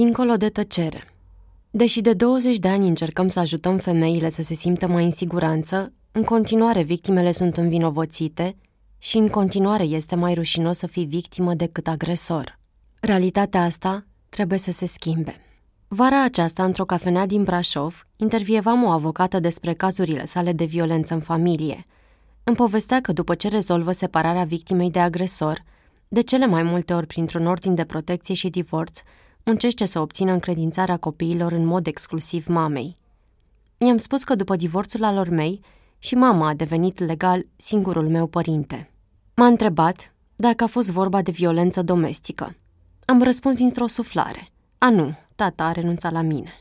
Dincolo de tăcere Deși de 20 de ani încercăm să ajutăm femeile să se simtă mai în siguranță, în continuare victimele sunt învinovățite și în continuare este mai rușinos să fii victimă decât agresor. Realitatea asta trebuie să se schimbe. Vara aceasta, într-o cafenea din Brașov, intervievam o avocată despre cazurile sale de violență în familie. Îmi povestea că după ce rezolvă separarea victimei de agresor, de cele mai multe ori printr-un ordin de protecție și divorț, muncește să obțină încredințarea copiilor în mod exclusiv mamei. I-am spus că după divorțul alor mei, și mama a devenit legal singurul meu părinte. M-a întrebat dacă a fost vorba de violență domestică. Am răspuns dintr-o suflare. A, nu, tata a renunțat la mine.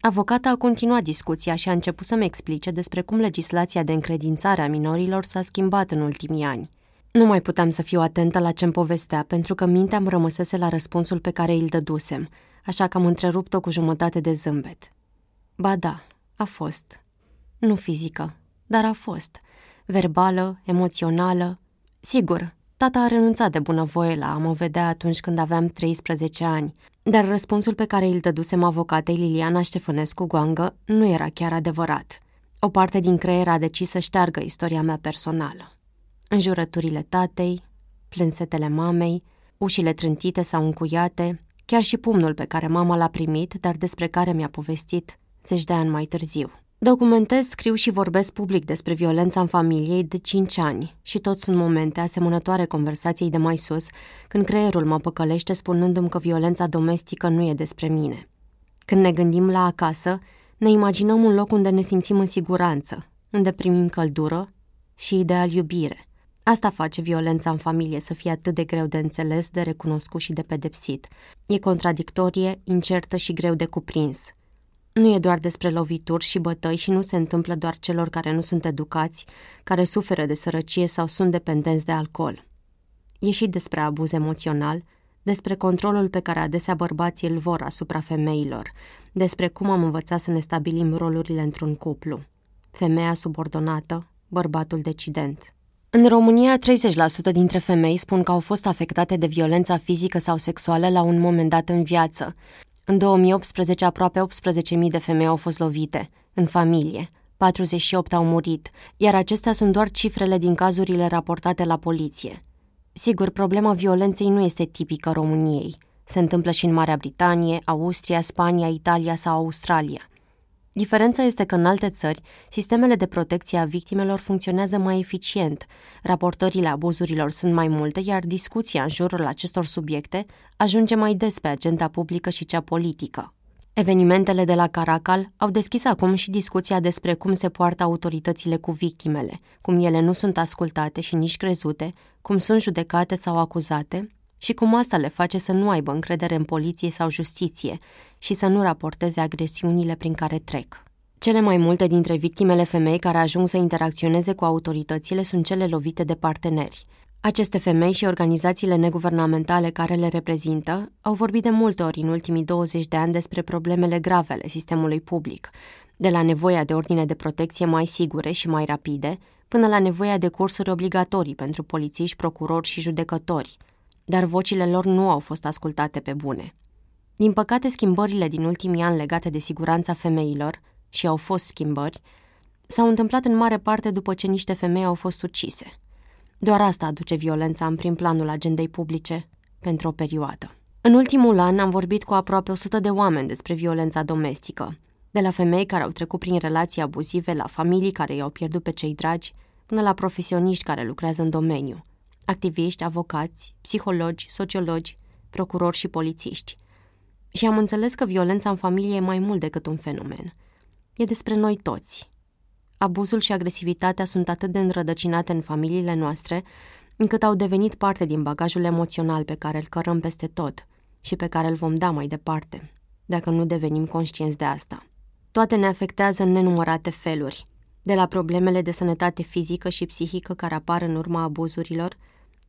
Avocata a continuat discuția și a început să-mi explice despre cum legislația de încredințare a minorilor s-a schimbat în ultimii ani. Nu mai puteam să fiu atentă la ce-mi povestea, pentru că mintea îmi rămăsese la răspunsul pe care îl dădusem, așa că am întrerupt-o cu jumătate de zâmbet. Ba da, a fost. Nu fizică, dar a fost. Verbală, emoțională. Sigur, tata a renunțat de bunăvoie la a mă vedea atunci când aveam 13 ani, dar răspunsul pe care îl dădusem avocatei Liliana Ștefănescu Goangă nu era chiar adevărat. O parte din creier a decis să șteargă istoria mea personală. Înjurăturile tatei, plânsetele mamei, ușile trântite sau încuiate, chiar și pumnul pe care mama l-a primit, dar despre care mi-a povestit zeci de ani mai târziu. Documentez, scriu și vorbesc public despre violența în familie de 5 ani și tot sunt momente asemănătoare conversației de mai sus, când creierul mă păcălește spunându-mi că violența domestică nu e despre mine. Când ne gândim la acasă, ne imaginăm un loc unde ne simțim în siguranță, unde primim căldură și ideal iubire. Asta face violența în familie să fie atât de greu de înțeles, de recunoscut și de pedepsit. E contradictorie, incertă și greu de cuprins – nu e doar despre lovituri și bătăi și nu se întâmplă doar celor care nu sunt educați, care suferă de sărăcie sau sunt dependenți de alcool. E și despre abuz emoțional, despre controlul pe care adesea bărbații îl vor asupra femeilor, despre cum am învățat să ne stabilim rolurile într-un cuplu. Femeia subordonată, bărbatul decident. În România, 30% dintre femei spun că au fost afectate de violența fizică sau sexuală la un moment dat în viață, în 2018, aproape 18.000 de femei au fost lovite, în familie. 48 au murit, iar acestea sunt doar cifrele din cazurile raportate la poliție. Sigur, problema violenței nu este tipică României. Se întâmplă și în Marea Britanie, Austria, Spania, Italia sau Australia. Diferența este că în alte țări, sistemele de protecție a victimelor funcționează mai eficient, raportările abuzurilor sunt mai multe, iar discuția în jurul acestor subiecte ajunge mai des pe agenda publică și cea politică. Evenimentele de la Caracal au deschis acum și discuția despre cum se poartă autoritățile cu victimele, cum ele nu sunt ascultate și nici crezute, cum sunt judecate sau acuzate și cum asta le face să nu aibă încredere în poliție sau justiție și să nu raporteze agresiunile prin care trec. Cele mai multe dintre victimele femei care ajung să interacționeze cu autoritățile sunt cele lovite de parteneri. Aceste femei și organizațiile neguvernamentale care le reprezintă au vorbit de multe ori în ultimii 20 de ani despre problemele grave ale sistemului public, de la nevoia de ordine de protecție mai sigure și mai rapide, până la nevoia de cursuri obligatorii pentru polițiști, procurori și judecători – dar vocile lor nu au fost ascultate pe bune. Din păcate, schimbările din ultimii ani legate de siguranța femeilor, și au fost schimbări, s-au întâmplat în mare parte după ce niște femei au fost ucise. Doar asta aduce violența în prim planul agendei publice pentru o perioadă. În ultimul an am vorbit cu aproape 100 de oameni despre violența domestică, de la femei care au trecut prin relații abuzive, la familii care i-au pierdut pe cei dragi, până la profesioniști care lucrează în domeniu – activiști, avocați, psihologi, sociologi, procurori și polițiști. Și am înțeles că violența în familie e mai mult decât un fenomen. E despre noi toți. Abuzul și agresivitatea sunt atât de înrădăcinate în familiile noastre, încât au devenit parte din bagajul emoțional pe care îl cărăm peste tot și pe care îl vom da mai departe, dacă nu devenim conștienți de asta. Toate ne afectează în nenumărate feluri, de la problemele de sănătate fizică și psihică care apar în urma abuzurilor,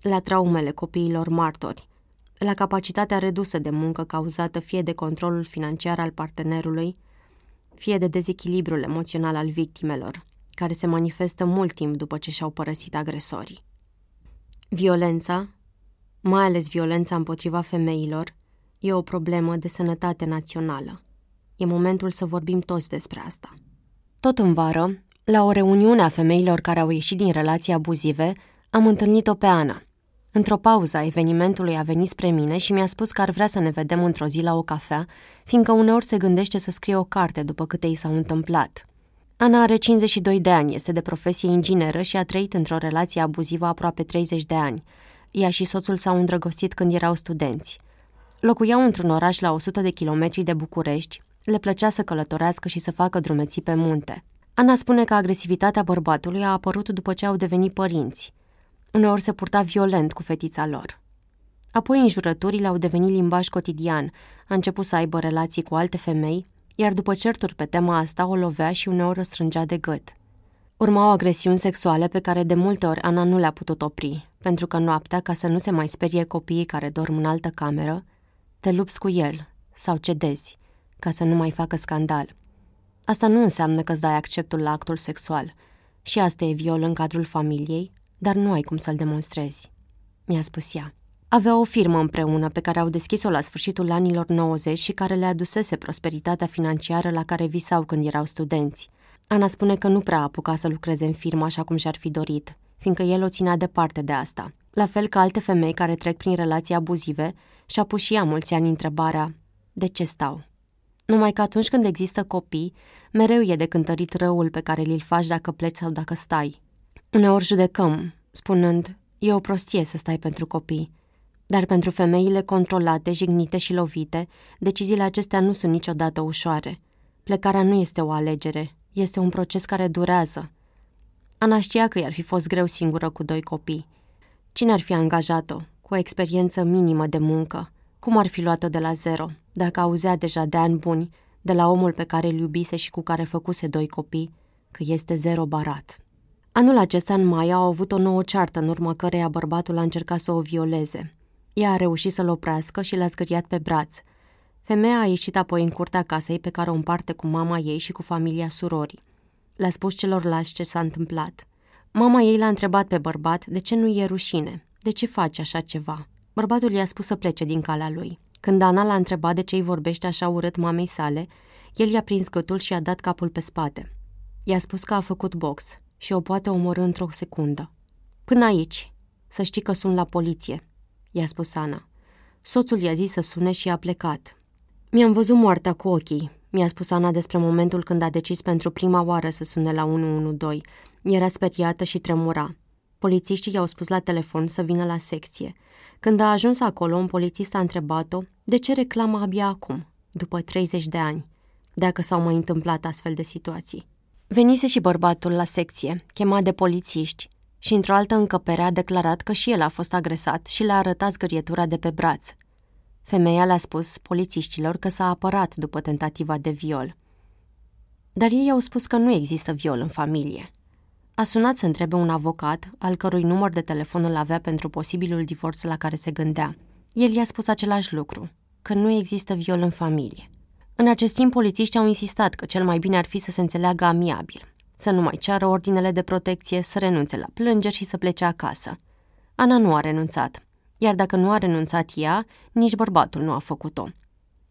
la traumele copiilor martori, la capacitatea redusă de muncă cauzată fie de controlul financiar al partenerului, fie de dezechilibrul emoțional al victimelor, care se manifestă mult timp după ce și-au părăsit agresorii. Violența, mai ales violența împotriva femeilor, E o problemă de sănătate națională. E momentul să vorbim toți despre asta. Tot în vară, la o reuniune a femeilor care au ieșit din relații abuzive, am întâlnit-o pe Ana. Într-o pauză a evenimentului a venit spre mine și mi-a spus că ar vrea să ne vedem într-o zi la o cafea, fiindcă uneori se gândește să scrie o carte după câte i s-au întâmplat. Ana are 52 de ani, este de profesie ingineră și a trăit într-o relație abuzivă aproape 30 de ani. Ea și soțul s-au îndrăgostit când erau studenți. Locuiau într-un oraș la 100 de kilometri de București, le plăcea să călătorească și să facă drumeții pe munte. Ana spune că agresivitatea bărbatului a apărut după ce au devenit părinți. Uneori se purta violent cu fetița lor. Apoi înjurăturile au devenit limbaj cotidian, a început să aibă relații cu alte femei, iar după certuri pe tema asta o lovea și uneori o strângea de gât. Urmau agresiuni sexuale pe care de multe ori Ana nu le-a putut opri, pentru că noaptea, ca să nu se mai sperie copiii care dorm în altă cameră, te lupți cu el sau cedezi, ca să nu mai facă scandal. Asta nu înseamnă că îți dai acceptul la actul sexual. Și asta e viol în cadrul familiei, dar nu ai cum să-l demonstrezi. Mi-a spus ea. Avea o firmă împreună pe care au deschis-o la sfârșitul anilor 90 și care le adusese prosperitatea financiară la care visau când erau studenți. Ana spune că nu prea apuca să lucreze în firmă așa cum și-ar fi dorit, fiindcă el o ținea departe de asta. La fel ca alte femei care trec prin relații abuzive, și-a pus și ea mulți ani întrebarea de ce stau? Numai că atunci când există copii, mereu e de cântărit răul pe care li-l faci dacă pleci sau dacă stai. Uneori judecăm, spunând, e o prostie să stai pentru copii. Dar pentru femeile controlate, jignite și lovite, deciziile acestea nu sunt niciodată ușoare. Plecarea nu este o alegere, este un proces care durează. Ana știa că i-ar fi fost greu singură cu doi copii. Cine ar fi angajat-o, cu o experiență minimă de muncă? Cum ar fi luat-o de la zero, dacă auzea deja de ani buni, de la omul pe care îl iubise și cu care făcuse doi copii, că este zero barat? Anul acesta, în mai, au avut o nouă ceartă, în urma căreia bărbatul a încercat să o violeze. Ea a reușit să-l oprească și l-a zgâriat pe braț. Femeia a ieșit apoi în curtea casei pe care o împarte cu mama ei și cu familia surorii. Le-a spus celorlalți ce s-a întâmplat. Mama ei l-a întrebat pe bărbat de ce nu e rușine, de ce face așa ceva. Bărbatul i-a spus să plece din calea lui. Când Ana l-a întrebat de ce îi vorbește așa urât mamei sale, el i-a prins gâtul și a dat capul pe spate. I-a spus că a făcut box și o poate omorâ într-o secundă. Până aici, să știi că sunt la poliție, i-a spus Ana. Soțul i-a zis să sune și a plecat. Mi-am văzut moartea cu ochii, mi-a spus Ana despre momentul când a decis pentru prima oară să sune la 112. Era speriată și tremura. Polițiștii i-au spus la telefon să vină la secție. Când a ajuns acolo, un polițist a întrebat-o de ce reclamă abia acum, după 30 de ani, dacă s-au mai întâmplat astfel de situații. Venise și bărbatul la secție, chemat de polițiști, și într-o altă încăpere a declarat că și el a fost agresat și le-a arătat zgârietura de pe braț. Femeia le-a spus polițiștilor că s-a apărat după tentativa de viol. Dar ei au spus că nu există viol în familie. A sunat să întrebe un avocat, al cărui număr de telefon îl avea pentru posibilul divorț la care se gândea. El i-a spus același lucru, că nu există viol în familie. În acest timp, polițiștii au insistat că cel mai bine ar fi să se înțeleagă amiabil, să nu mai ceară ordinele de protecție, să renunțe la plângeri și să plece acasă. Ana nu a renunțat, iar dacă nu a renunțat ea, nici bărbatul nu a făcut-o.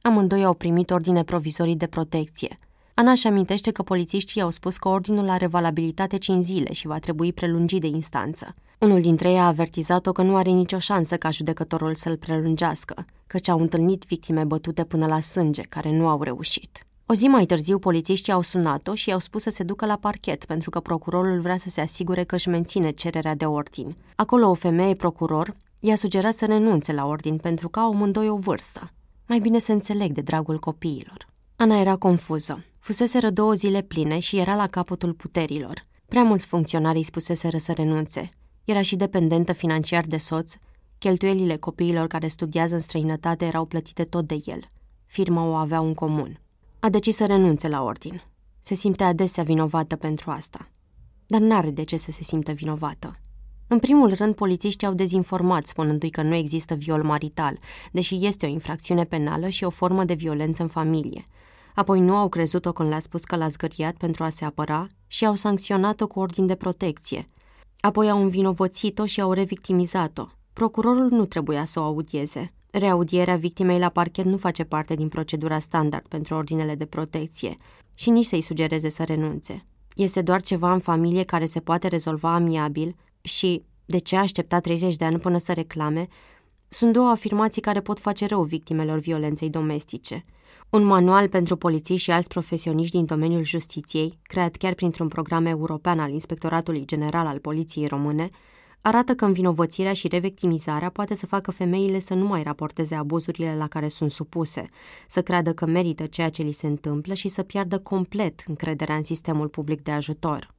Amândoi au primit ordine provizorii de protecție – Ana își amintește că polițiștii au spus că ordinul are valabilitate 5 zile și va trebui prelungit de instanță. Unul dintre ei a avertizat-o că nu are nicio șansă ca judecătorul să-l prelungească, căci au întâlnit victime bătute până la sânge, care nu au reușit. O zi mai târziu, polițiștii au sunat-o și i-au spus să se ducă la parchet, pentru că procurorul vrea să se asigure că își menține cererea de ordin. Acolo o femeie procuror i-a sugerat să renunțe la ordin pentru că au amândoi o vârstă. Mai bine să înțeleg de dragul copiilor. Ana era confuză. Fuseseră două zile pline și era la capătul puterilor. Prea mulți funcționari îi spuseseră să renunțe. Era și dependentă financiar de soț, cheltuielile copiilor care studiază în străinătate erau plătite tot de el. Firma o avea în comun. A decis să renunțe la ordin. Se simte adesea vinovată pentru asta. Dar n-are de ce să se simtă vinovată. În primul rând, polițiștii au dezinformat, spunându-i că nu există viol marital, deși este o infracțiune penală și o formă de violență în familie – Apoi nu au crezut-o când le-a spus că l-a zgâriat pentru a se apăra și au sancționat-o cu ordin de protecție. Apoi au învinovățit-o și au revictimizat-o. Procurorul nu trebuia să o audieze. Reaudierea victimei la parchet nu face parte din procedura standard pentru ordinele de protecție și nici să-i sugereze să renunțe. Este doar ceva în familie care se poate rezolva amiabil și, de ce aștepta 30 de ani până să reclame, sunt două afirmații care pot face rău victimelor violenței domestice. Un manual pentru polițiști și alți profesioniști din domeniul justiției, creat chiar printr-un program european al Inspectoratului General al Poliției Române, arată că învinovățirea și revictimizarea poate să facă femeile să nu mai raporteze abuzurile la care sunt supuse, să creadă că merită ceea ce li se întâmplă și să piardă complet încrederea în sistemul public de ajutor.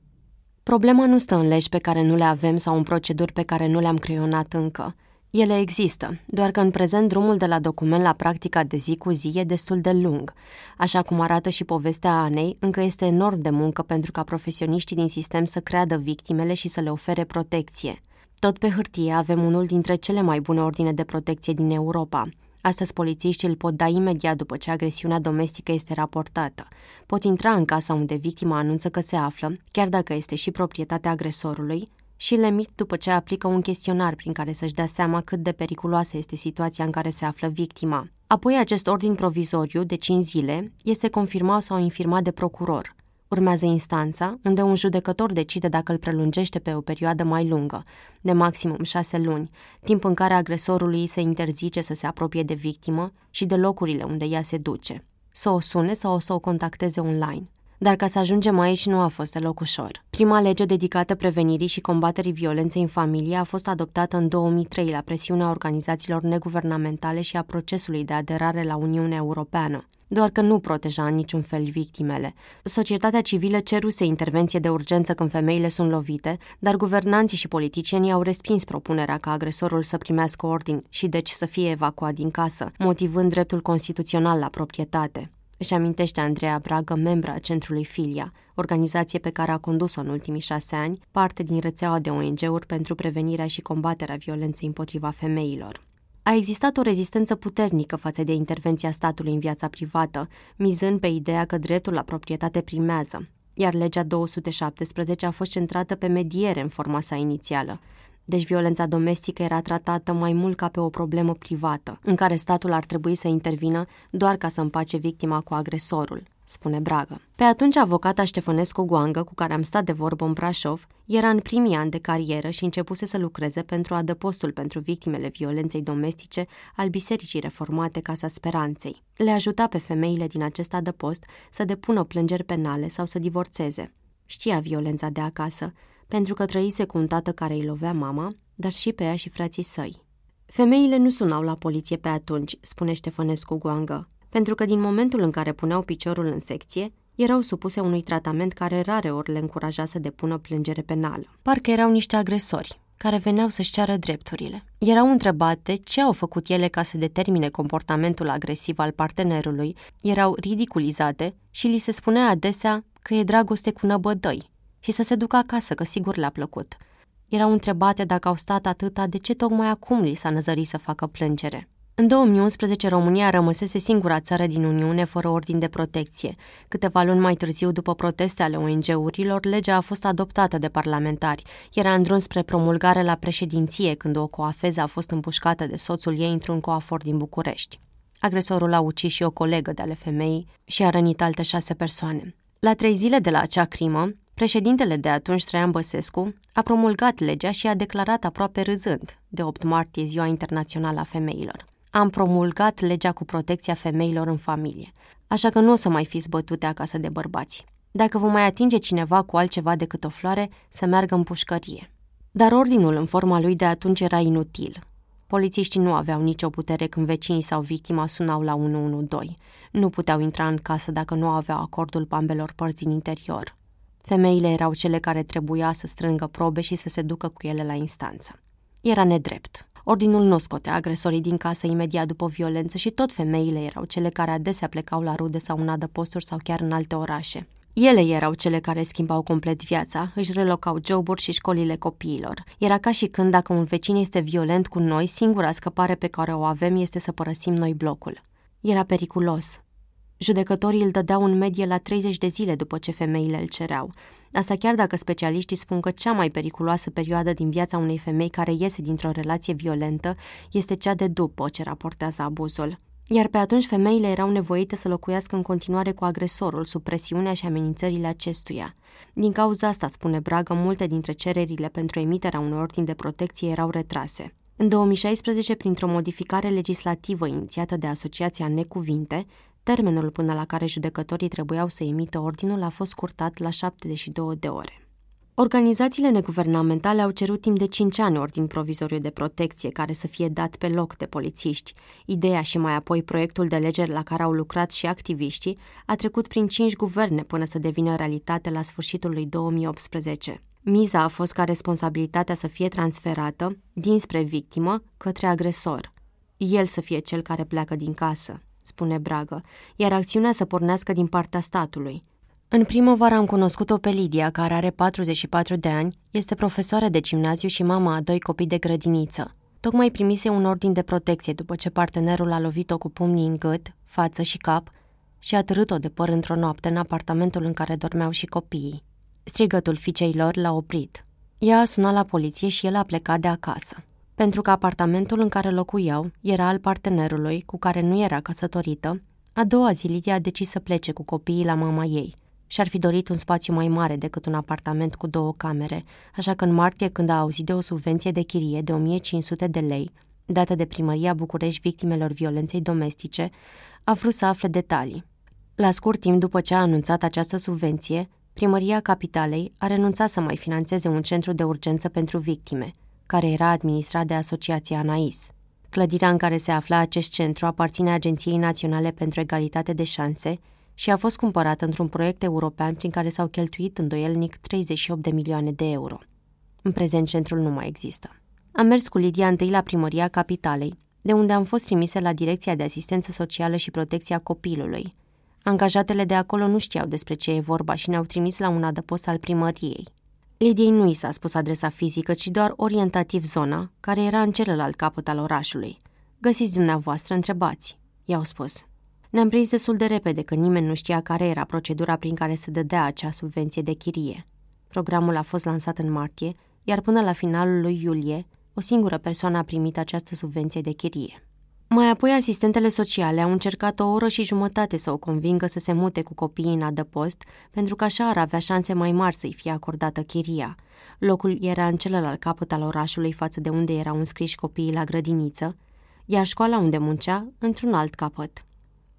Problema nu stă în legi pe care nu le avem sau în proceduri pe care nu le-am creionat încă. Ele există, doar că în prezent drumul de la document la practica de zi cu zi e destul de lung. Așa cum arată și povestea Anei, încă este enorm de muncă pentru ca profesioniștii din sistem să creadă victimele și să le ofere protecție. Tot pe hârtie avem unul dintre cele mai bune ordine de protecție din Europa. Astăzi polițiștii îl pot da imediat după ce agresiunea domestică este raportată. Pot intra în casa unde victima anunță că se află, chiar dacă este și proprietatea agresorului, și le emit după ce aplică un chestionar prin care să-și dea seama cât de periculoasă este situația în care se află victima. Apoi acest ordin provizoriu de 5 zile este confirmat sau infirmat de procuror. Urmează instanța, unde un judecător decide dacă îl prelungește pe o perioadă mai lungă, de maximum șase luni, timp în care agresorului se interzice să se apropie de victimă și de locurile unde ea se duce, să o sune sau să o contacteze online. Dar ca să ajungem aici nu a fost deloc ușor. Prima lege dedicată prevenirii și combaterii violenței în familie a fost adoptată în 2003 la presiunea organizațiilor neguvernamentale și a procesului de aderare la Uniunea Europeană doar că nu proteja în niciun fel victimele. Societatea civilă ceruse intervenție de urgență când femeile sunt lovite, dar guvernanții și politicienii au respins propunerea ca agresorul să primească ordin și deci să fie evacuat din casă, motivând dreptul constituțional la proprietate. Își amintește Andreea Bragă, membra a Centrului Filia, organizație pe care a condus-o în ultimii șase ani, parte din rețeaua de ONG-uri pentru prevenirea și combaterea violenței împotriva femeilor. A existat o rezistență puternică față de intervenția statului în viața privată, mizând pe ideea că dreptul la proprietate primează, iar legea 217 a fost centrată pe mediere în forma sa inițială. Deci violența domestică era tratată mai mult ca pe o problemă privată, în care statul ar trebui să intervină doar ca să împace victima cu agresorul, spune Bragă. Pe atunci avocata Ștefănescu Goangă, cu care am stat de vorbă în Brașov, era în primii ani de carieră și începuse să lucreze pentru adăpostul pentru victimele violenței domestice al Bisericii Reformate Casa Speranței. Le ajuta pe femeile din acest adăpost să depună plângeri penale sau să divorțeze. Știa violența de acasă, pentru că trăise cu un tată care îi lovea mama, dar și pe ea și frații săi. Femeile nu sunau la poliție pe atunci, spune Ștefănescu Goangă, pentru că din momentul în care puneau piciorul în secție, erau supuse unui tratament care rare ori le încuraja să depună plângere penală. Parcă erau niște agresori, care veneau să-și ceară drepturile. Erau întrebate ce au făcut ele ca să determine comportamentul agresiv al partenerului, erau ridiculizate și li se spunea adesea că e dragoste cu năbădăi și să se ducă acasă, că sigur le-a plăcut. Erau întrebate dacă au stat atâta, de ce tocmai acum li s-a năzărit să facă plângere. În 2011, România rămăsese singura țară din Uniune fără ordin de protecție. Câteva luni mai târziu, după proteste ale ONG-urilor, legea a fost adoptată de parlamentari. Era în drum spre promulgare la președinție când o coafeză a fost împușcată de soțul ei într-un coafor din București. Agresorul a ucis și o colegă de ale femeii și a rănit alte șase persoane. La trei zile de la acea crimă, președintele de atunci, Traian Băsescu, a promulgat legea și a declarat aproape râzând de 8 martie Ziua Internațională a Femeilor am promulgat legea cu protecția femeilor în familie, așa că nu o să mai fiți bătute acasă de bărbați. Dacă vă mai atinge cineva cu altceva decât o floare, să meargă în pușcărie. Dar ordinul în forma lui de atunci era inutil. Polițiștii nu aveau nicio putere când vecinii sau victima sunau la 112. Nu puteau intra în casă dacă nu aveau acordul ambelor părți din interior. Femeile erau cele care trebuia să strângă probe și să se ducă cu ele la instanță. Era nedrept. Ordinul nu scotea agresorii din casă imediat după violență și tot femeile erau cele care adesea plecau la rude sau în adăposturi sau chiar în alte orașe. Ele erau cele care schimbau complet viața, își relocau joburi și școlile copiilor. Era ca și când dacă un vecin este violent cu noi, singura scăpare pe care o avem este să părăsim noi blocul. Era periculos. Judecătorii îl dădeau în medie la 30 de zile după ce femeile îl cereau. Asta chiar dacă specialiștii spun că cea mai periculoasă perioadă din viața unei femei care iese dintr-o relație violentă este cea de după ce raportează abuzul. Iar pe atunci femeile erau nevoite să locuiască în continuare cu agresorul sub presiunea și amenințările acestuia. Din cauza asta, spune Bragă, multe dintre cererile pentru emiterea unui ordin de protecție erau retrase. În 2016, printr-o modificare legislativă inițiată de Asociația Necuvinte, termenul până la care judecătorii trebuiau să emită ordinul a fost scurtat la 72 de ore. Organizațiile neguvernamentale au cerut timp de 5 ani ordin provizoriu de protecție care să fie dat pe loc de polițiști. Ideea și mai apoi proiectul de lege la care au lucrat și activiștii a trecut prin 5 guverne până să devină realitate la sfârșitul lui 2018. Miza a fost ca responsabilitatea să fie transferată dinspre victimă către agresor. El să fie cel care pleacă din casă, spune Bragă, iar acțiunea să pornească din partea statului – în primăvară am cunoscut-o pe Lidia, care are 44 de ani, este profesoară de gimnaziu și mama a doi copii de grădiniță. Tocmai primise un ordin de protecție după ce partenerul a lovit-o cu pumnii în gât, față și cap și a târât-o de păr într-o noapte în apartamentul în care dormeau și copiii. Strigătul fiicei lor l-a oprit. Ea a sunat la poliție și el a plecat de acasă. Pentru că apartamentul în care locuiau era al partenerului, cu care nu era căsătorită, a doua zi Lidia a decis să plece cu copiii la mama ei – și-ar fi dorit un spațiu mai mare decât un apartament cu două camere, așa că în martie, când a auzit de o subvenție de chirie de 1500 de lei, dată de primăria București victimelor violenței domestice, a vrut să afle detalii. La scurt timp după ce a anunțat această subvenție, primăria capitalei a renunțat să mai financeze un centru de urgență pentru victime, care era administrat de Asociația ANAIS. Clădirea în care se afla acest centru aparține Agenției Naționale pentru Egalitate de Șanse și a fost cumpărat într-un proiect european prin care s-au cheltuit îndoielnic 38 de milioane de euro. În prezent, centrul nu mai există. Am mers cu Lidia întâi la primăria capitalei, de unde am fost trimise la Direcția de Asistență Socială și Protecția Copilului. Angajatele de acolo nu știau despre ce e vorba și ne-au trimis la un adăpost al primăriei. Lidiei nu i s-a spus adresa fizică, ci doar orientativ zona, care era în celălalt capăt al orașului. Găsiți dumneavoastră, întrebați, i-au spus. Ne-am prins destul de repede că nimeni nu știa care era procedura prin care se dădea acea subvenție de chirie. Programul a fost lansat în martie, iar până la finalul lui iulie, o singură persoană a primit această subvenție de chirie. Mai apoi, asistentele sociale au încercat o oră și jumătate să o convingă să se mute cu copiii în adăpost, pentru că așa ar avea șanse mai mari să-i fie acordată chiria. Locul era în celălalt capăt al orașului față de unde erau înscriși copiii la grădiniță, iar școala unde muncea, într-un alt capăt.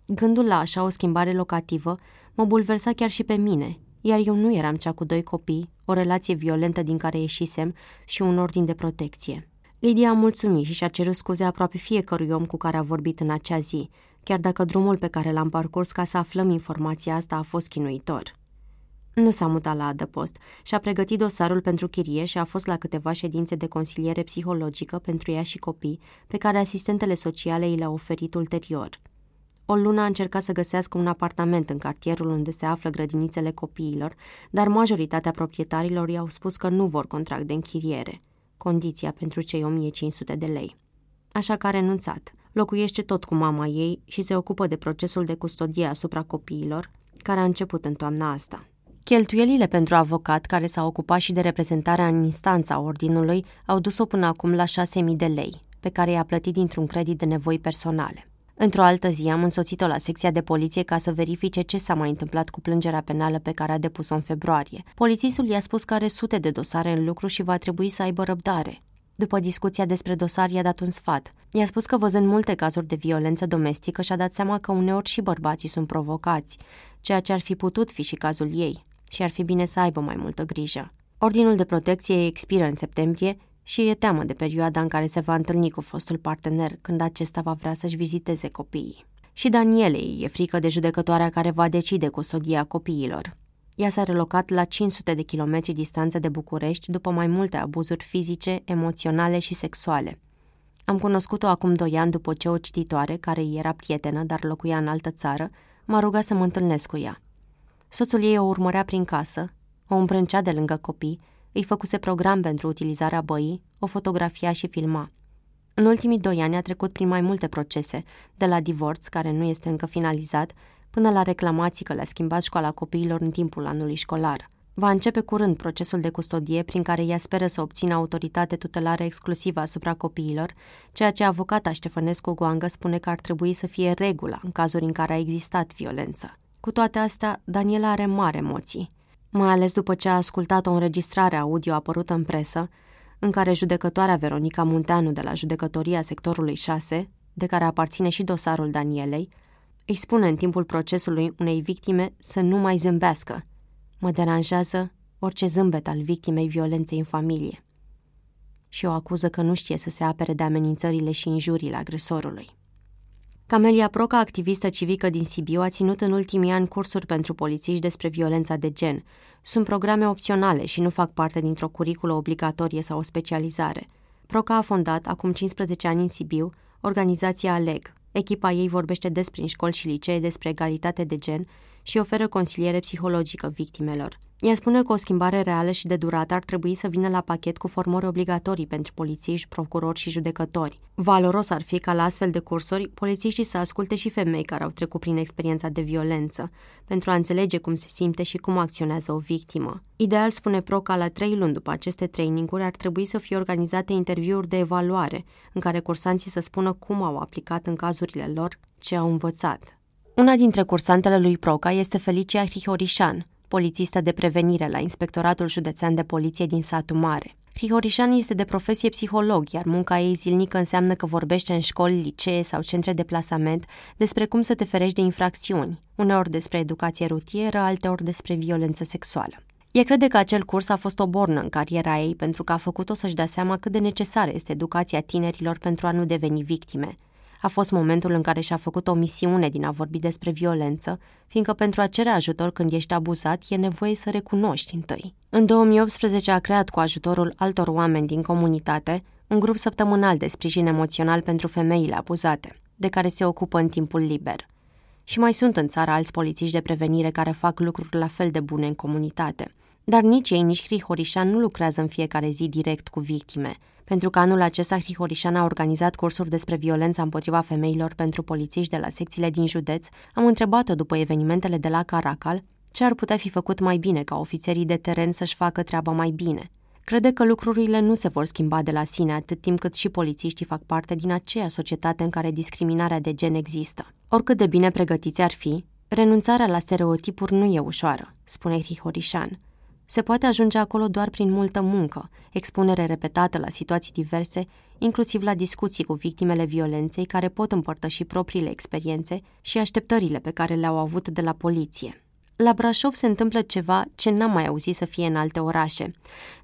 Gândul la așa o schimbare locativă mă bulversa chiar și pe mine, iar eu nu eram cea cu doi copii, o relație violentă din care ieșisem și un ordin de protecție. Lidia a mulțumit și și-a cerut scuze aproape fiecărui om cu care a vorbit în acea zi, chiar dacă drumul pe care l-am parcurs ca să aflăm informația asta a fost chinuitor. Nu s-a mutat la adăpost. Și-a pregătit dosarul pentru chirie și a fost la câteva ședințe de consiliere psihologică pentru ea și copii, pe care asistentele sociale i le-au oferit ulterior – o lună a încercat să găsească un apartament în cartierul unde se află grădinițele copiilor, dar majoritatea proprietarilor i-au spus că nu vor contract de închiriere, condiția pentru cei 1500 de lei. Așa că a renunțat. Locuiește tot cu mama ei și se ocupă de procesul de custodie asupra copiilor, care a început în toamna asta. Cheltuielile pentru avocat, care s-a ocupat și de reprezentarea în instanța ordinului, au dus-o până acum la 6.000 de lei, pe care i-a plătit dintr-un credit de nevoi personale. Într-o altă zi am însoțit-o la secția de poliție ca să verifice ce s-a mai întâmplat cu plângerea penală pe care a depus-o în februarie. Polițistul i-a spus că are sute de dosare în lucru și va trebui să aibă răbdare. După discuția despre dosar, i-a dat un sfat. I-a spus că văzând multe cazuri de violență domestică și-a dat seama că uneori și bărbații sunt provocați, ceea ce ar fi putut fi și cazul ei, și ar fi bine să aibă mai multă grijă. Ordinul de protecție expiră în septembrie și e teamă de perioada în care se va întâlni cu fostul partener când acesta va vrea să-și viziteze copiii. Și Danielei e frică de judecătoarea care va decide cu sodia copiilor. Ea s-a relocat la 500 de kilometri distanță de București după mai multe abuzuri fizice, emoționale și sexuale. Am cunoscut-o acum doi ani după ce o cititoare, care îi era prietenă, dar locuia în altă țară, m-a rugat să mă întâlnesc cu ea. Soțul ei o urmărea prin casă, o îmbrâncea de lângă copii îi făcuse program pentru utilizarea băii, o fotografia și filma. În ultimii doi ani a trecut prin mai multe procese, de la divorț, care nu este încă finalizat, până la reclamații că le-a schimbat școala copiilor în timpul anului școlar. Va începe curând procesul de custodie prin care ea speră să obțină autoritate tutelară exclusivă asupra copiilor, ceea ce avocata Ștefănescu Goangă spune că ar trebui să fie regula în cazuri în care a existat violență. Cu toate astea, Daniela are mari emoții, mai ales după ce a ascultat o înregistrare audio apărută în presă, în care judecătoarea Veronica Munteanu de la judecătoria sectorului 6, de care aparține și dosarul Danielei, îi spune în timpul procesului unei victime să nu mai zâmbească. Mă deranjează orice zâmbet al victimei violenței în familie. Și o acuză că nu știe să se apere de amenințările și injuriile agresorului. Camelia Proca, activistă civică din Sibiu, a ținut în ultimii ani cursuri pentru polițiști despre violența de gen. Sunt programe opționale și nu fac parte dintr-o curiculă obligatorie sau o specializare. Proca a fondat, acum 15 ani în Sibiu, organizația ALEG. Echipa ei vorbește despre în școli și licee despre egalitate de gen și oferă consiliere psihologică victimelor. Ea spune că o schimbare reală și de durată ar trebui să vină la pachet cu formări obligatorii pentru polițiști, procurori și judecători. Valoros ar fi ca la astfel de cursuri polițiștii să asculte și femei care au trecut prin experiența de violență, pentru a înțelege cum se simte și cum acționează o victimă. Ideal, spune Pro, ca la trei luni după aceste traininguri ar trebui să fie organizate interviuri de evaluare, în care cursanții să spună cum au aplicat în cazurile lor ce au învățat. Una dintre cursantele lui Proca este Felicia Hrihorișan, polițistă de prevenire la Inspectoratul Județean de Poliție din satul Mare. Hrihorișan este de profesie psiholog, iar munca ei zilnică înseamnă că vorbește în școli, licee sau centre de plasament despre cum să te ferești de infracțiuni, uneori despre educație rutieră, alteori despre violență sexuală. Ea crede că acel curs a fost o bornă în cariera ei pentru că a făcut-o să-și dea seama cât de necesară este educația tinerilor pentru a nu deveni victime – a fost momentul în care și-a făcut o misiune din a vorbi despre violență, fiindcă pentru a cere ajutor când ești abuzat e nevoie să recunoști întâi. În 2018 a creat cu ajutorul altor oameni din comunitate un grup săptămânal de sprijin emoțional pentru femeile abuzate, de care se ocupă în timpul liber. Și mai sunt în țară alți polițiști de prevenire care fac lucruri la fel de bune în comunitate. Dar nici ei, nici Hrihorișan nu lucrează în fiecare zi direct cu victime – pentru că anul acesta Hrihorișan a organizat cursuri despre violența împotriva femeilor pentru polițiști de la secțiile din județ, am întrebat-o după evenimentele de la Caracal ce ar putea fi făcut mai bine ca ofițerii de teren să-și facă treaba mai bine. Crede că lucrurile nu se vor schimba de la sine atât timp cât și polițiștii fac parte din aceea societate în care discriminarea de gen există. Oricât de bine pregătiți ar fi, renunțarea la stereotipuri nu e ușoară, spune Hrihorișan. Se poate ajunge acolo doar prin multă muncă, expunere repetată la situații diverse, inclusiv la discuții cu victimele violenței care pot împărtăși propriile experiențe și așteptările pe care le-au avut de la poliție. La Brașov se întâmplă ceva ce n-am mai auzit să fie în alte orașe.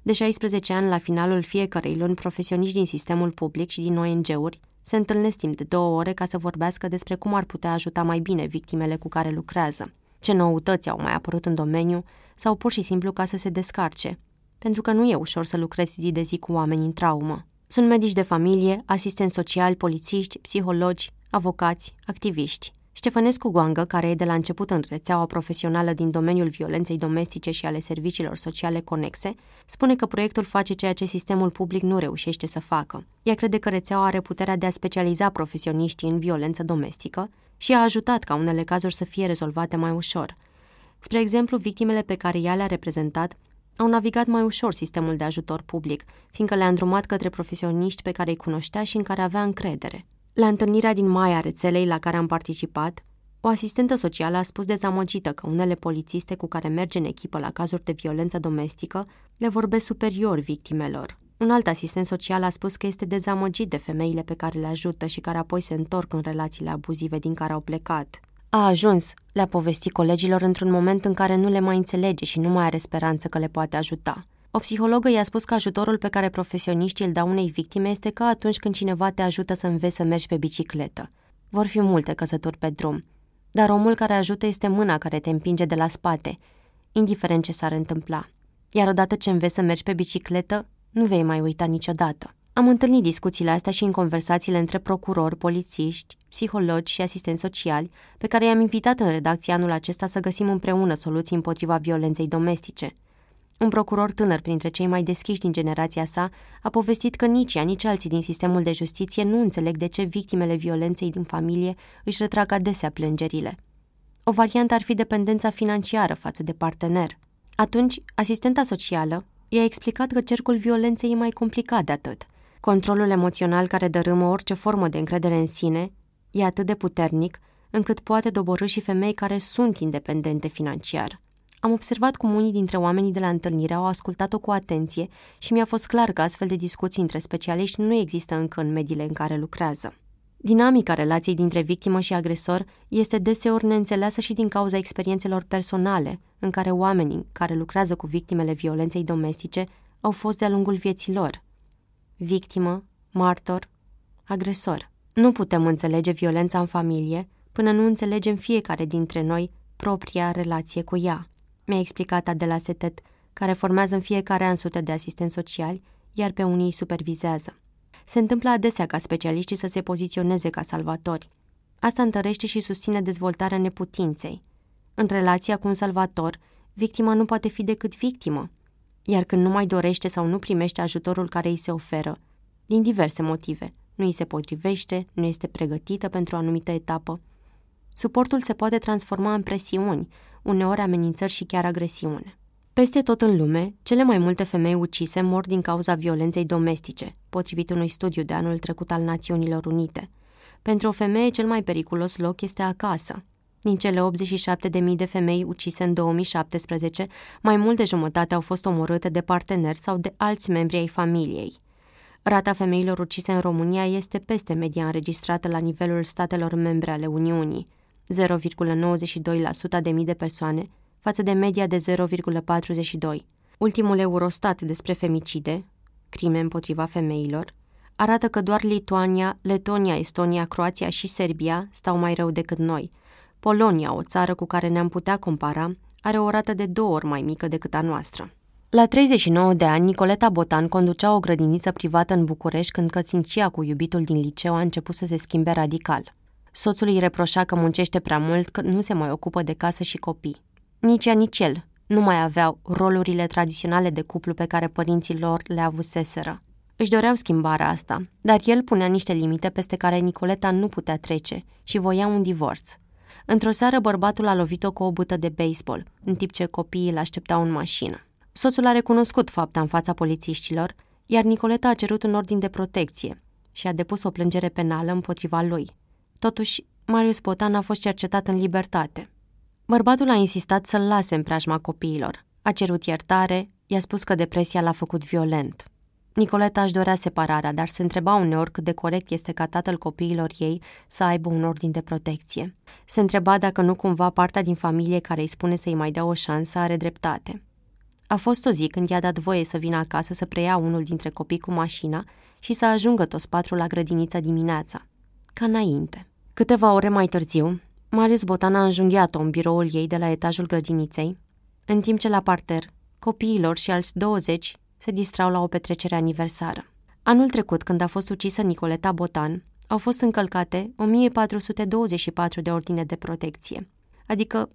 De 16 ani, la finalul fiecărei luni, profesioniști din sistemul public și din ONG-uri se întâlnesc timp de două ore ca să vorbească despre cum ar putea ajuta mai bine victimele cu care lucrează ce noutăți au mai apărut în domeniu sau pur și simplu ca să se descarce, pentru că nu e ușor să lucrezi zi de zi cu oameni în traumă. Sunt medici de familie, asistenți sociali, polițiști, psihologi, avocați, activiști. Ștefănescu Goangă, care e de la început în rețeaua profesională din domeniul violenței domestice și ale serviciilor sociale conexe, spune că proiectul face ceea ce sistemul public nu reușește să facă. Ea crede că rețeaua are puterea de a specializa profesioniștii în violență domestică și a ajutat ca unele cazuri să fie rezolvate mai ușor. Spre exemplu, victimele pe care ea le-a reprezentat au navigat mai ușor sistemul de ajutor public, fiindcă le-a îndrumat către profesioniști pe care îi cunoștea și în care avea încredere. La întâlnirea din mai a rețelei la care am participat, o asistentă socială a spus dezamăgită că unele polițiste cu care merge în echipă la cazuri de violență domestică le vorbesc superior victimelor. Un alt asistent social a spus că este dezamăgit de femeile pe care le ajută și care apoi se întorc în relațiile abuzive din care au plecat. A ajuns, le-a povestit colegilor într-un moment în care nu le mai înțelege și nu mai are speranță că le poate ajuta. O psihologă i-a spus că ajutorul pe care profesioniștii îl dau unei victime este ca atunci când cineva te ajută să înveți să mergi pe bicicletă. Vor fi multe căsături pe drum, dar omul care ajută este mâna care te împinge de la spate, indiferent ce s-ar întâmpla. Iar odată ce înveți să mergi pe bicicletă, nu vei mai uita niciodată. Am întâlnit discuțiile astea și în conversațiile între procurori, polițiști, psihologi și asistenți sociali, pe care i-am invitat în redacție anul acesta să găsim împreună soluții împotriva violenței domestice. Un procuror tânăr printre cei mai deschiși din generația sa a povestit că nici ea, nici alții din sistemul de justiție nu înțeleg de ce victimele violenței din familie își retrag adesea plângerile. O variantă ar fi dependența financiară față de partener. Atunci, asistenta socială i-a explicat că cercul violenței e mai complicat de atât. Controlul emoțional care dărâmă orice formă de încredere în sine e atât de puternic încât poate doborâ și femei care sunt independente financiar. Am observat cum unii dintre oamenii de la întâlnire au ascultat-o cu atenție și mi-a fost clar că astfel de discuții între specialiști nu există încă în mediile în care lucrează. Dinamica relației dintre victimă și agresor este deseori neînțeleasă și din cauza experiențelor personale, în care oamenii care lucrează cu victimele violenței domestice au fost de-a lungul vieții lor. Victimă, martor, agresor. Nu putem înțelege violența în familie până nu înțelegem fiecare dintre noi propria relație cu ea. Mi-a explicat Adela Setet, care formează în fiecare an sute de asistenți sociali, iar pe unii îi supervizează. Se întâmplă adesea ca specialiștii să se poziționeze ca salvatori. Asta întărește și susține dezvoltarea neputinței. În relația cu un salvator, victima nu poate fi decât victimă, iar când nu mai dorește sau nu primește ajutorul care îi se oferă, din diverse motive, nu îi se potrivește, nu este pregătită pentru o anumită etapă, suportul se poate transforma în presiuni, uneori amenințări și chiar agresiune. Peste tot în lume, cele mai multe femei ucise mor din cauza violenței domestice, potrivit unui studiu de anul trecut al Națiunilor Unite. Pentru o femeie, cel mai periculos loc este acasă. Din cele 87.000 de femei ucise în 2017, mai mult de jumătate au fost omorâte de parteneri sau de alți membri ai familiei. Rata femeilor ucise în România este peste media înregistrată la nivelul statelor membre ale Uniunii, 0,92% de mii de persoane, față de media de 0,42. Ultimul Eurostat despre femicide, crime împotriva femeilor, arată că doar Lituania, Letonia, Estonia, Croația și Serbia stau mai rău decât noi. Polonia, o țară cu care ne-am putea compara, are o rată de două ori mai mică decât a noastră. La 39 de ani, Nicoleta Botan conducea o grădiniță privată în București când căsnicia cu iubitul din liceu a început să se schimbe radical. Soțul îi reproșa că muncește prea mult, că nu se mai ocupă de casă și copii. Nici ea, nici el nu mai aveau rolurile tradiționale de cuplu pe care părinții lor le avuseseră. Își doreau schimbarea asta, dar el punea niște limite peste care Nicoleta nu putea trece și voia un divorț. Într-o seară, bărbatul a lovit-o cu o bută de baseball, în timp ce copiii îl așteptau în mașină. Soțul a recunoscut fapta în fața polițiștilor, iar Nicoleta a cerut un ordin de protecție și a depus o plângere penală împotriva lui. Totuși, Marius Botan a fost cercetat în libertate. Bărbatul a insistat să-l lase în preajma copiilor. A cerut iertare, i-a spus că depresia l-a făcut violent. Nicoleta își dorea separarea, dar se întreba uneori cât de corect este ca tatăl copiilor ei să aibă un ordin de protecție. Se întreba dacă nu cumva partea din familie care îi spune să-i mai dea o șansă are dreptate. A fost o zi când i-a dat voie să vină acasă să preia unul dintre copii cu mașina și să ajungă toți patru la grădinița dimineața, ca înainte. Câteva ore mai târziu, Marius Botan a înjunghiat-o în biroul ei de la etajul grădiniței, în timp ce la parter, copiilor și alți 20 se distrau la o petrecere aniversară. Anul trecut, când a fost ucisă Nicoleta Botan, au fost încălcate 1424 de ordine de protecție, adică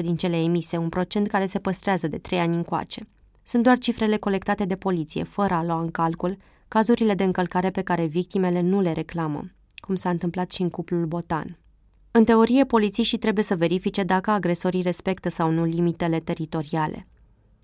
30-40% din cele emise, un procent care se păstrează de trei ani încoace. Sunt doar cifrele colectate de poliție, fără a lua în calcul cazurile de încălcare pe care victimele nu le reclamă, cum s-a întâmplat și în cuplul Botan. În teorie, polițiștii trebuie să verifice dacă agresorii respectă sau nu limitele teritoriale.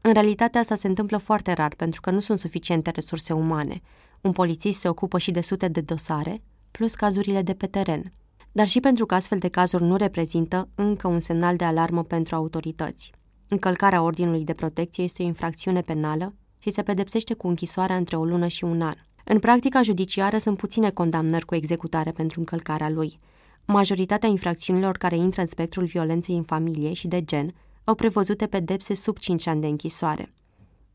În realitate, asta se întâmplă foarte rar pentru că nu sunt suficiente resurse umane. Un polițist se ocupă și de sute de dosare, plus cazurile de pe teren. Dar și pentru că astfel de cazuri nu reprezintă încă un semnal de alarmă pentru autorități. Încălcarea ordinului de protecție este o infracțiune penală și se pedepsește cu închisoarea între o lună și un an. În practica judiciară sunt puține condamnări cu executare pentru încălcarea lui. Majoritatea infracțiunilor care intră în spectrul violenței în familie și de gen au prevăzute pedepse sub 5 ani de închisoare.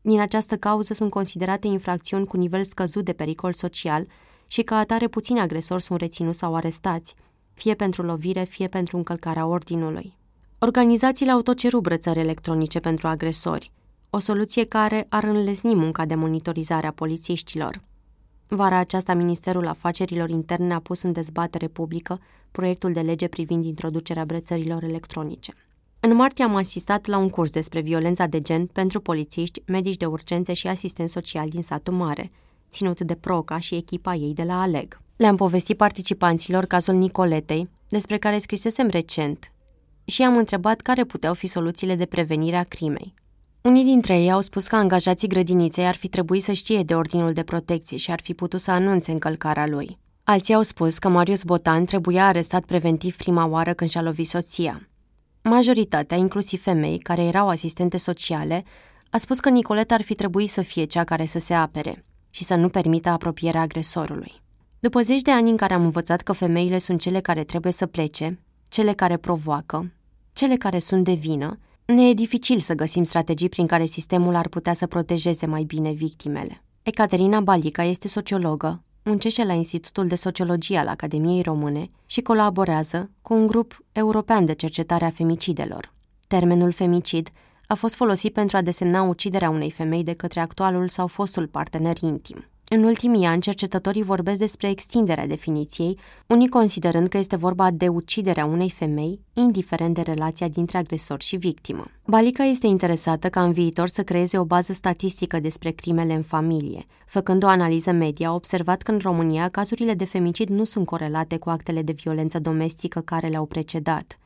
Din această cauză sunt considerate infracțiuni cu nivel scăzut de pericol social și ca atare puțini agresori sunt reținuți sau arestați, fie pentru lovire, fie pentru încălcarea ordinului. Organizațiile au tot cerut brățări electronice pentru agresori, o soluție care ar înlesni munca de monitorizare a polițiștilor. Vara aceasta, Ministerul Afacerilor Interne a pus în dezbatere publică proiectul de lege privind introducerea brățărilor electronice. În martie am asistat la un curs despre violența de gen pentru polițiști, medici de urgențe și asistenți sociali din satul mare, ținut de Proca și echipa ei de la Aleg. Le-am povestit participanților cazul Nicoletei, despre care scrisesem recent, și i-am întrebat care puteau fi soluțiile de prevenire a crimei. Unii dintre ei au spus că angajații grădiniței ar fi trebuit să știe de ordinul de protecție și ar fi putut să anunțe încălcarea lui. Alții au spus că Marius Botan trebuia arestat preventiv prima oară când și-a lovit soția. Majoritatea, inclusiv femei, care erau asistente sociale, a spus că Nicoleta ar fi trebuit să fie cea care să se apere și să nu permită apropierea agresorului. După zeci de ani în care am învățat că femeile sunt cele care trebuie să plece, cele care provoacă, cele care sunt de vină, ne e dificil să găsim strategii prin care sistemul ar putea să protejeze mai bine victimele. Ecaterina Balica este sociologă, muncește la Institutul de Sociologie al Academiei Române și colaborează cu un grup european de cercetare a femicidelor. Termenul femicid a fost folosit pentru a desemna uciderea unei femei de către actualul sau fostul partener intim. În ultimii ani, cercetătorii vorbesc despre extinderea definiției, unii considerând că este vorba de uciderea unei femei, indiferent de relația dintre agresor și victimă. Balica este interesată ca în viitor să creeze o bază statistică despre crimele în familie. Făcând o analiză media, a observat că în România cazurile de femicid nu sunt corelate cu actele de violență domestică care le-au precedat.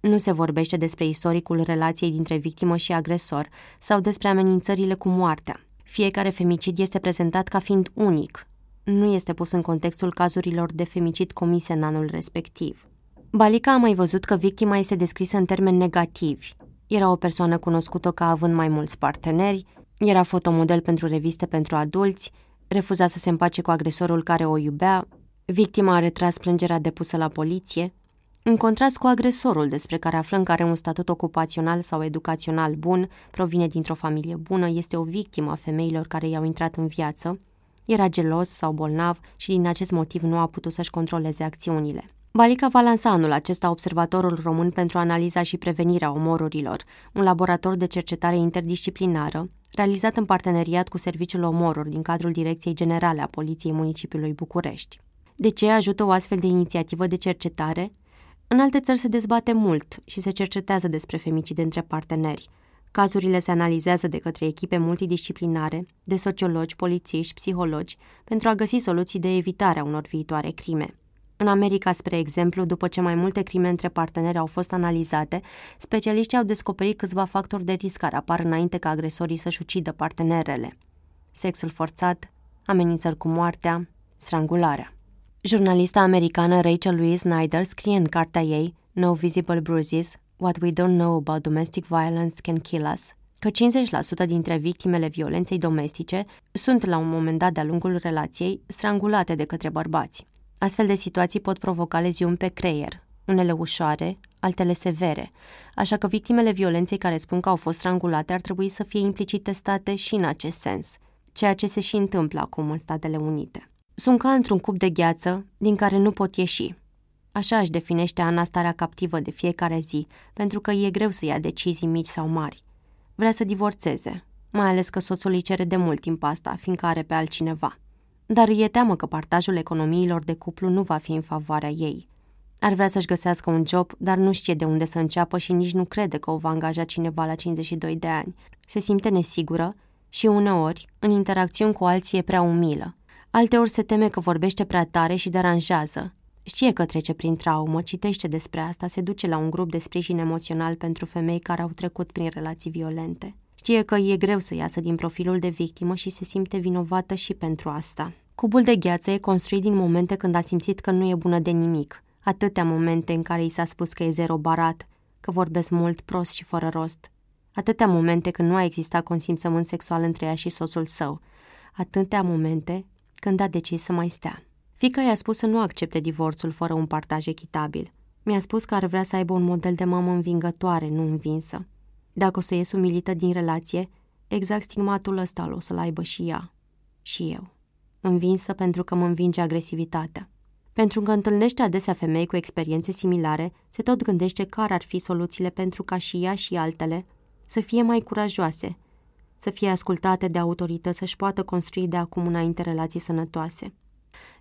Nu se vorbește despre istoricul relației dintre victimă și agresor sau despre amenințările cu moartea. Fiecare femicid este prezentat ca fiind unic. Nu este pus în contextul cazurilor de femicid comise în anul respectiv. Balica a mai văzut că victima este descrisă în termeni negativi. Era o persoană cunoscută ca având mai mulți parteneri, era fotomodel pentru reviste pentru adulți, refuza să se împace cu agresorul care o iubea, victima a retras plângerea depusă la poliție, în contrast cu agresorul, despre care aflăm că are un statut ocupațional sau educațional bun, provine dintr-o familie bună, este o victimă a femeilor care i-au intrat în viață, era gelos sau bolnav și din acest motiv nu a putut să-și controleze acțiunile. Balica va lansa anul acesta Observatorul Român pentru analiza și prevenirea omorurilor, un laborator de cercetare interdisciplinară, realizat în parteneriat cu Serviciul Omoruri din cadrul Direcției Generale a Poliției Municipiului București. De ce ajută o astfel de inițiativă de cercetare? În alte țări se dezbate mult și se cercetează despre femicide între parteneri. Cazurile se analizează de către echipe multidisciplinare, de sociologi, polițiști, psihologi, pentru a găsi soluții de evitare a unor viitoare crime. În America, spre exemplu, după ce mai multe crime între parteneri au fost analizate, specialiștii au descoperit câțiva factori de risc care apar înainte ca agresorii să-și ucidă partenerele. Sexul forțat, amenințări cu moartea, strangularea. Jurnalista americană Rachel Louise Snyder scrie în cartea ei No Visible Bruises, What We Don't Know About Domestic Violence Can Kill Us, că 50% dintre victimele violenței domestice sunt la un moment dat de-a lungul relației strangulate de către bărbați. Astfel de situații pot provoca leziuni pe creier, unele ușoare, altele severe, așa că victimele violenței care spun că au fost strangulate ar trebui să fie implicit testate și în acest sens, ceea ce se și întâmplă acum în Statele Unite. Sunt ca într-un cup de gheață din care nu pot ieși. Așa își definește Ana starea captivă de fiecare zi, pentru că e greu să ia decizii mici sau mari. Vrea să divorțeze, mai ales că soțul îi cere de mult timp asta, fiindcă are pe altcineva. Dar îi e teamă că partajul economiilor de cuplu nu va fi în favoarea ei. Ar vrea să-și găsească un job, dar nu știe de unde să înceapă și nici nu crede că o va angaja cineva la 52 de ani. Se simte nesigură și uneori, în interacțiuni cu alții, e prea umilă. Alteori se teme că vorbește prea tare și deranjează. Știe că trece prin traumă, citește despre asta, se duce la un grup de sprijin emoțional pentru femei care au trecut prin relații violente. Știe că e greu să iasă din profilul de victimă și se simte vinovată și pentru asta. Cubul de gheață e construit din momente când a simțit că nu e bună de nimic. Atâtea momente în care i s-a spus că e zero barat, că vorbesc mult, prost și fără rost. Atâtea momente când nu a existat consimțământ sexual între ea și soțul său. Atâtea momente când a decis să mai stea. Fica i-a spus să nu accepte divorțul fără un partaj echitabil. Mi-a spus că ar vrea să aibă un model de mamă învingătoare, nu învinsă. Dacă o să ies umilită din relație, exact stigmatul ăsta o să-l aibă și ea. Și eu. Învinsă pentru că mă învinge agresivitatea. Pentru că întâlnește adesea femei cu experiențe similare, se tot gândește care ar fi soluțiile pentru ca și ea și altele să fie mai curajoase – să fie ascultate de autorități, să-și poată construi de acum înainte relații sănătoase.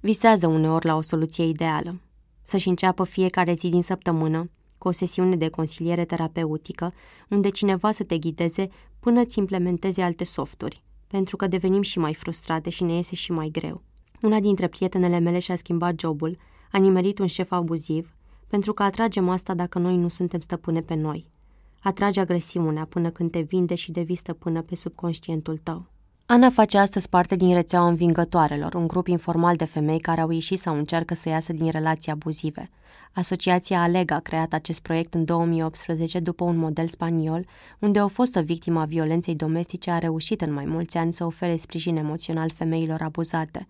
Visează uneori la o soluție ideală, să-și înceapă fiecare zi din săptămână cu o sesiune de consiliere terapeutică, unde cineva să te ghideze până îți implementezi alte softuri, pentru că devenim și mai frustrate și ne iese și mai greu. Una dintre prietenele mele și-a schimbat jobul, a nimerit un șef abuziv, pentru că atragem asta dacă noi nu suntem stăpâne pe noi. Atrage agresiunea până când te vinde și devii stăpână pe subconștientul tău. Ana face astăzi parte din rețeaua învingătoarelor, un grup informal de femei care au ieșit sau încearcă să iasă din relații abuzive. Asociația Alega a creat acest proiect în 2018 după un model spaniol, unde o fostă victimă a violenței domestice a reușit în mai mulți ani să ofere sprijin emoțional femeilor abuzate,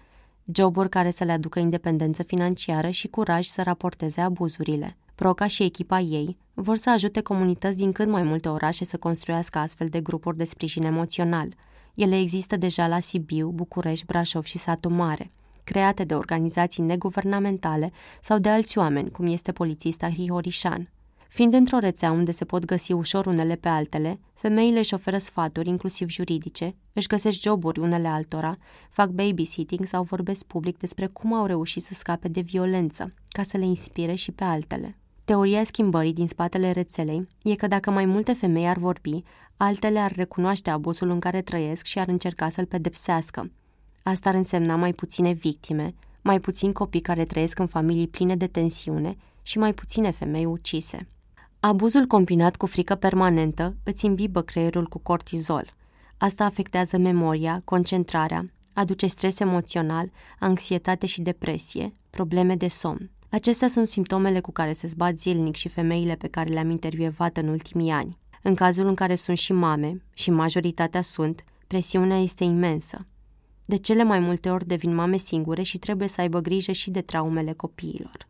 joburi care să le aducă independență financiară și curaj să raporteze abuzurile. Proca și echipa ei vor să ajute comunități din cât mai multe orașe să construiască astfel de grupuri de sprijin emoțional – ele există deja la Sibiu, București, Brașov și Satu Mare, create de organizații neguvernamentale sau de alți oameni, cum este polițista Hrihorișan. Fiind într-o rețea unde se pot găsi ușor unele pe altele, femeile își oferă sfaturi, inclusiv juridice, își găsesc joburi unele altora, fac babysitting sau vorbesc public despre cum au reușit să scape de violență, ca să le inspire și pe altele. Teoria schimbării din spatele rețelei e că dacă mai multe femei ar vorbi, altele ar recunoaște abuzul în care trăiesc și ar încerca să-l pedepsească. Asta ar însemna mai puține victime, mai puțini copii care trăiesc în familii pline de tensiune și mai puține femei ucise. Abuzul combinat cu frică permanentă îți imbibă creierul cu cortizol. Asta afectează memoria, concentrarea, aduce stres emoțional, anxietate și depresie, probleme de somn. Acestea sunt simptomele cu care se zbat zilnic și femeile pe care le-am intervievat în ultimii ani. În cazul în care sunt și mame, și majoritatea sunt, presiunea este imensă. De cele mai multe ori devin mame singure și trebuie să aibă grijă și de traumele copiilor.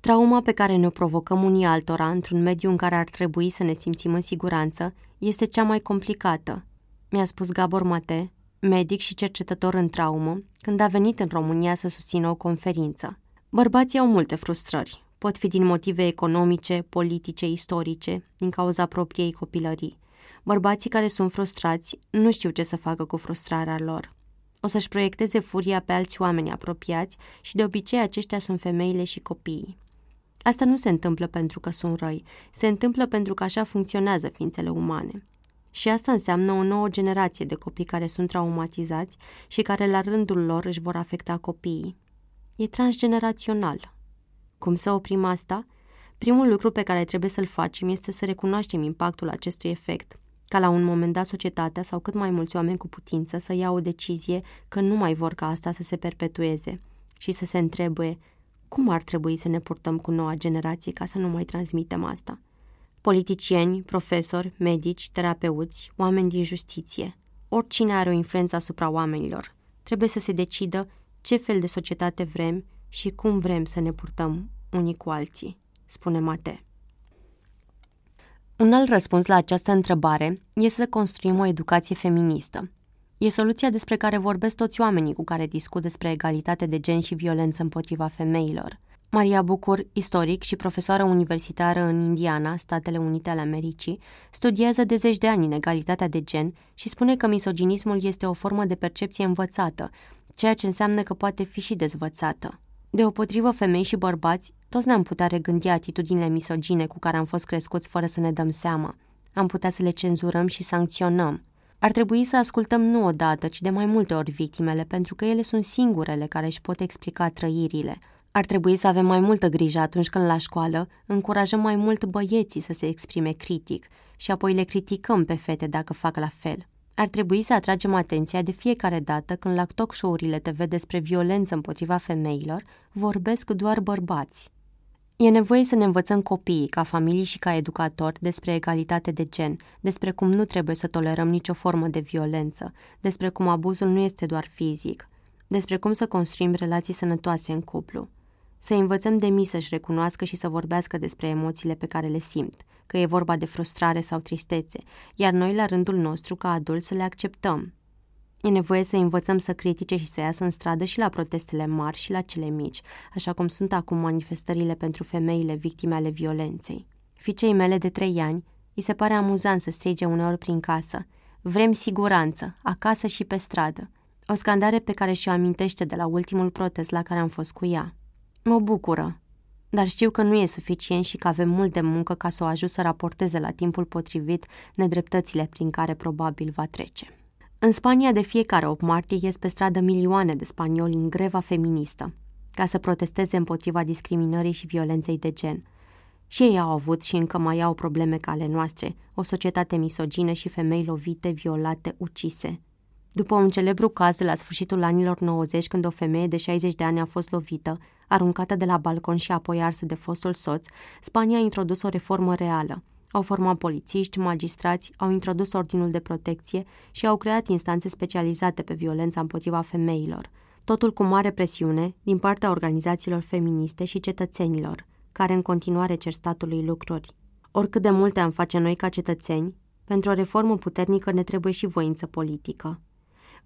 Trauma pe care ne-o provocăm unii altora într-un mediu în care ar trebui să ne simțim în siguranță este cea mai complicată, mi-a spus Gabor Mate, medic și cercetător în traumă, când a venit în România să susțină o conferință. Bărbații au multe frustrări. Pot fi din motive economice, politice, istorice, din cauza propriei copilării. Bărbații care sunt frustrați nu știu ce să facă cu frustrarea lor. O să-și proiecteze furia pe alți oameni apropiați și de obicei aceștia sunt femeile și copiii. Asta nu se întâmplă pentru că sunt răi, se întâmplă pentru că așa funcționează ființele umane. Și asta înseamnă o nouă generație de copii care sunt traumatizați și care la rândul lor își vor afecta copiii. E transgenerațional. Cum să oprim asta? Primul lucru pe care trebuie să-l facem este să recunoaștem impactul acestui efect, ca la un moment dat societatea sau cât mai mulți oameni cu putință să ia o decizie că nu mai vor ca asta să se perpetueze și să se întrebe cum ar trebui să ne purtăm cu noua generație ca să nu mai transmitem asta. Politicieni, profesori, medici, terapeuți, oameni din justiție, oricine are o influență asupra oamenilor, trebuie să se decidă ce fel de societate vrem și cum vrem să ne purtăm unii cu alții, spune Mate. Un alt răspuns la această întrebare este să construim o educație feministă. E soluția despre care vorbesc toți oamenii cu care discut despre egalitate de gen și violență împotriva femeilor. Maria Bucur, istoric și profesoară universitară în Indiana, Statele Unite ale Americii, studiază de zeci de ani inegalitatea de gen și spune că misoginismul este o formă de percepție învățată, ceea ce înseamnă că poate fi și dezvățată. Deopotrivă femei și bărbați, toți ne-am putea regândi atitudinile misogine cu care am fost crescuți fără să ne dăm seama. Am putea să le cenzurăm și sancționăm. Ar trebui să ascultăm nu odată, ci de mai multe ori victimele, pentru că ele sunt singurele care își pot explica trăirile. Ar trebui să avem mai multă grijă atunci când la școală încurajăm mai mult băieții să se exprime critic și apoi le criticăm pe fete dacă fac la fel. Ar trebui să atragem atenția de fiecare dată când la talk show-urile TV despre violență împotriva femeilor vorbesc doar bărbați. E nevoie să ne învățăm copiii, ca familii și ca educatori, despre egalitate de gen, despre cum nu trebuie să tolerăm nicio formă de violență, despre cum abuzul nu este doar fizic, despre cum să construim relații sănătoase în cuplu. Să învățăm de mii să-și recunoască și să vorbească despre emoțiile pe care le simt, că e vorba de frustrare sau tristețe, iar noi, la rândul nostru, ca adulți, să le acceptăm. E nevoie să învățăm să critique și să iasă în stradă și la protestele mari și la cele mici, așa cum sunt acum manifestările pentru femeile victime ale violenței. Ficei mele de trei ani îi se pare amuzant să strige uneori prin casă. Vrem siguranță, acasă și pe stradă. O scandare pe care și-o amintește de la ultimul protest la care am fost cu ea. Mă bucură, dar știu că nu e suficient și că avem mult de muncă ca să o ajut să raporteze la timpul potrivit nedreptățile prin care probabil va trece. În Spania de fiecare 8 martie ies pe stradă milioane de spanioli în greva feministă, ca să protesteze împotriva discriminării și violenței de gen. Și ei au avut și încă mai au probleme ca ale noastre, o societate misogină și femei lovite, violate, ucise. După un celebru caz la sfârșitul anilor 90, când o femeie de 60 de ani a fost lovită, aruncată de la balcon și apoi arsă de fostul soț, Spania a introdus o reformă reală. Au format polițiști, magistrați, au introdus ordinul de protecție și au creat instanțe specializate pe violența împotriva femeilor. Totul cu mare presiune din partea organizațiilor feministe și cetățenilor, care în continuare cer statului lucruri. Oricât de multe am face noi ca cetățeni, pentru o reformă puternică ne trebuie și voință politică.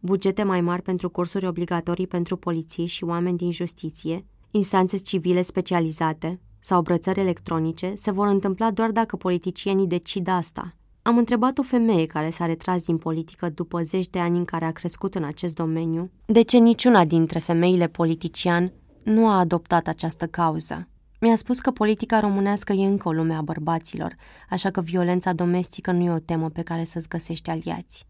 Bugete mai mari pentru cursuri obligatorii pentru poliții și oameni din justiție, instanțe civile specializate sau brățări electronice se vor întâmpla doar dacă politicienii decid asta. Am întrebat o femeie care s-a retras din politică după zeci de ani în care a crescut în acest domeniu, de ce niciuna dintre femeile politician nu a adoptat această cauză. Mi-a spus că politica românească e încă o lume a bărbaților, așa că violența domestică nu e o temă pe care să-ți găsești aliați.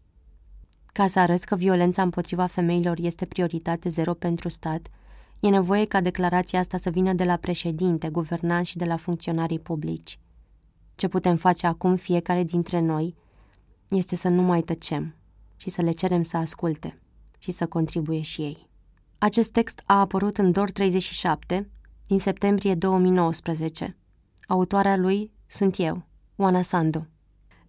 Ca să arăți că violența împotriva femeilor este prioritate zero pentru stat, e nevoie ca declarația asta să vină de la președinte, guvernanți și de la funcționarii publici. Ce putem face acum fiecare dintre noi este să nu mai tăcem și să le cerem să asculte și să contribuie și ei. Acest text a apărut în DOR 37, din septembrie 2019. Autoarea lui sunt eu, Oana Sandu.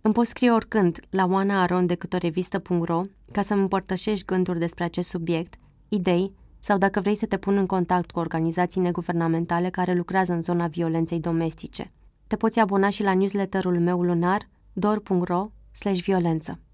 Îmi poți scrie oricând la oanaaron.ro ca să-mi împărtășești gânduri despre acest subiect, idei sau dacă vrei să te pun în contact cu organizații neguvernamentale care lucrează în zona violenței domestice. Te poți abona și la newsletterul meu lunar dor.ro violență.